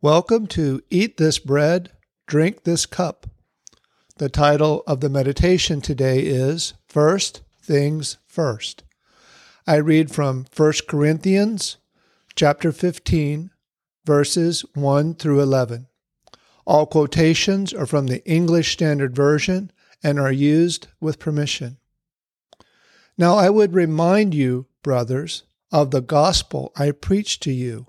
Welcome to Eat This Bread, Drink This Cup. The title of the meditation today is First Things First. I read from 1 Corinthians chapter 15, verses 1 through 11. All quotations are from the English Standard Version and are used with permission. Now I would remind you, brothers, of the gospel I preached to you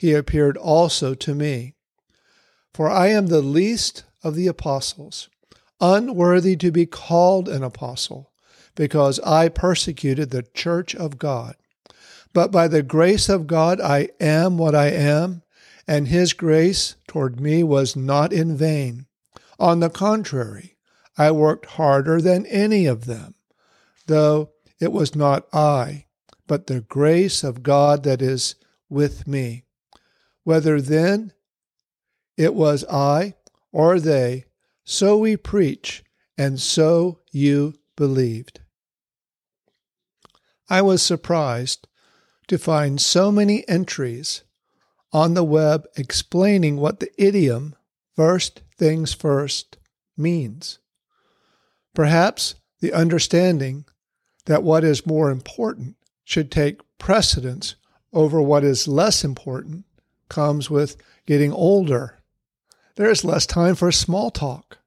he appeared also to me. For I am the least of the apostles, unworthy to be called an apostle, because I persecuted the church of God. But by the grace of God I am what I am, and his grace toward me was not in vain. On the contrary, I worked harder than any of them, though it was not I, but the grace of God that is with me whether then it was I or they, so we preach, and so you believed. I was surprised to find so many entries on the web explaining what the idiom first things first means. Perhaps the understanding that what is more important should take precedence over what is less important comes with getting older. There's less time for small talk.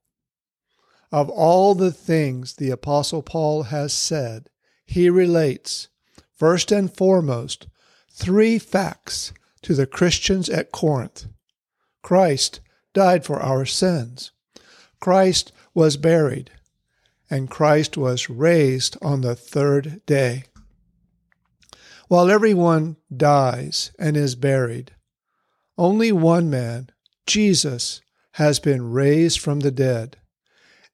Of all the things the Apostle Paul has said, he relates, first and foremost, three facts to the Christians at Corinth. Christ died for our sins. Christ was buried, and Christ was raised on the third day. While everyone dies and is buried, only one man, Jesus, has been raised from the dead.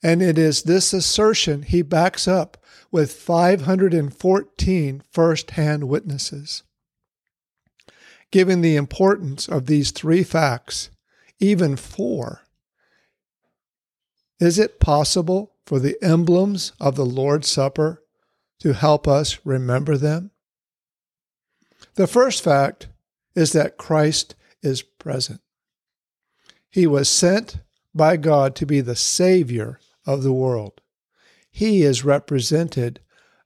And it is this assertion he backs up with 514 first hand witnesses. Given the importance of these three facts, even four, is it possible for the emblems of the Lord's Supper to help us remember them? The first fact is that Christ is present. He was sent by God to be the Savior of the world. He is represented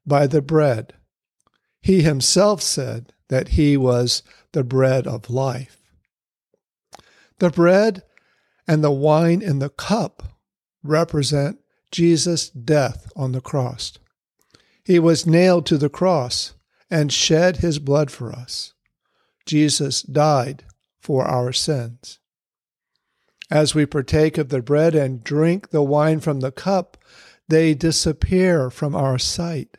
by the bread. He himself said that he was the bread of life. The bread and the wine in the cup represent Jesus' death on the cross. He was nailed to the cross and shed his blood for us. Jesus died for our sins. As we partake of the bread and drink the wine from the cup, they disappear from our sight,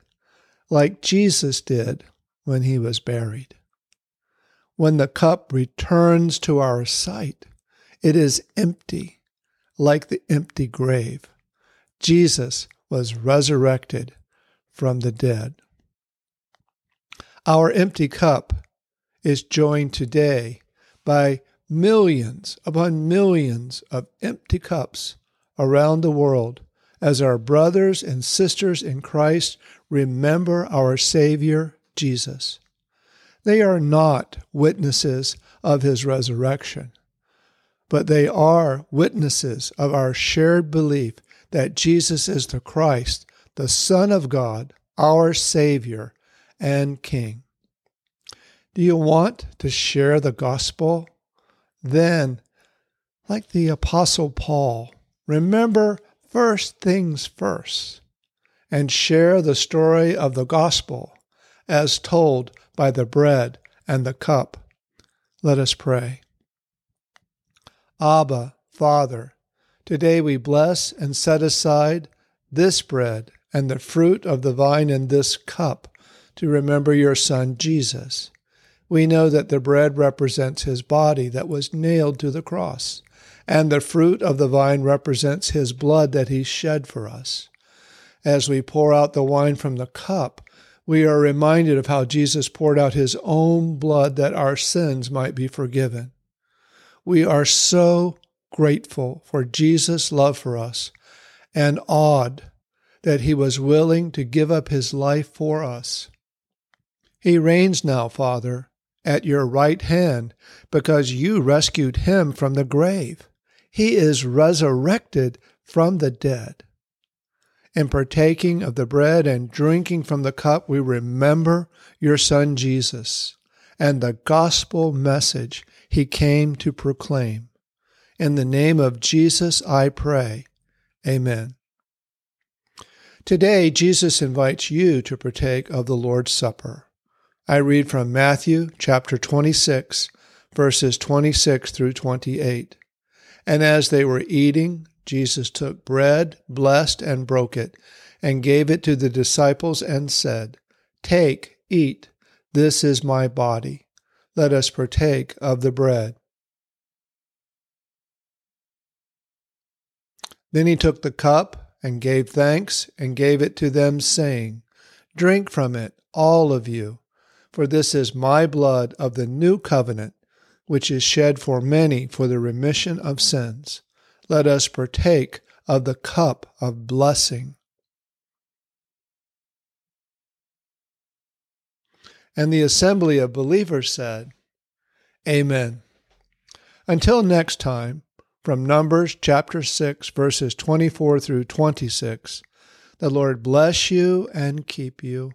like Jesus did when he was buried. When the cup returns to our sight, it is empty, like the empty grave. Jesus was resurrected from the dead. Our empty cup is joined today by millions upon millions of empty cups around the world as our brothers and sisters in Christ remember our Savior Jesus. They are not witnesses of his resurrection, but they are witnesses of our shared belief that Jesus is the Christ, the Son of God, our Savior and King. Do you want to share the gospel? Then, like the Apostle Paul, remember first things first and share the story of the gospel as told by the bread and the cup. Let us pray. Abba, Father, today we bless and set aside this bread and the fruit of the vine in this cup to remember your Son Jesus. We know that the bread represents his body that was nailed to the cross, and the fruit of the vine represents his blood that he shed for us. As we pour out the wine from the cup, we are reminded of how Jesus poured out his own blood that our sins might be forgiven. We are so grateful for Jesus' love for us and awed that he was willing to give up his life for us. He reigns now, Father, at your right hand because you rescued him from the grave. He is resurrected from the dead. In partaking of the bread and drinking from the cup, we remember your Son Jesus and the gospel message he came to proclaim. In the name of Jesus, I pray. Amen. Today, Jesus invites you to partake of the Lord's Supper. I read from Matthew chapter 26, verses 26 through 28. And as they were eating, Jesus took bread, blessed, and broke it, and gave it to the disciples, and said, Take, eat, this is my body. Let us partake of the bread. Then he took the cup and gave thanks and gave it to them, saying, Drink from it, all of you, for this is my blood of the new covenant, which is shed for many for the remission of sins. Let us partake of the cup of blessing. And the assembly of believers said, Amen. Until next time, from Numbers chapter 6, verses 24 through 26. The Lord bless you and keep you.